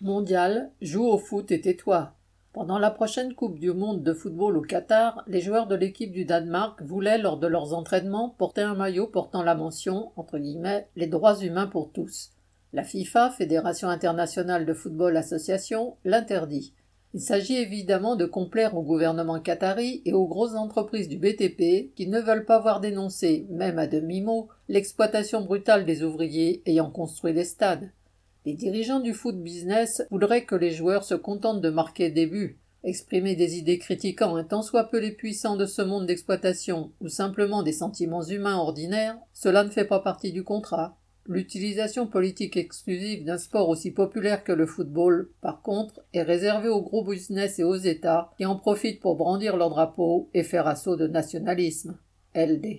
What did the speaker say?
Mondial, joue au foot et tais-toi. Pendant la prochaine Coupe du Monde de football au Qatar, les joueurs de l'équipe du Danemark voulaient, lors de leurs entraînements, porter un maillot portant la mention, entre guillemets, les droits humains pour tous. La FIFA, Fédération internationale de football association, l'interdit. Il s'agit évidemment de complaire au gouvernement qatari et aux grosses entreprises du BTP qui ne veulent pas voir dénoncer, même à demi-mot, l'exploitation brutale des ouvriers ayant construit les stades. Les dirigeants du foot business voudraient que les joueurs se contentent de marquer des buts, exprimer des idées critiquant un tant soit peu les puissants de ce monde d'exploitation ou simplement des sentiments humains ordinaires, cela ne fait pas partie du contrat. L'utilisation politique exclusive d'un sport aussi populaire que le football, par contre, est réservée aux gros business et aux États qui en profitent pour brandir leur drapeau et faire assaut de nationalisme. LD.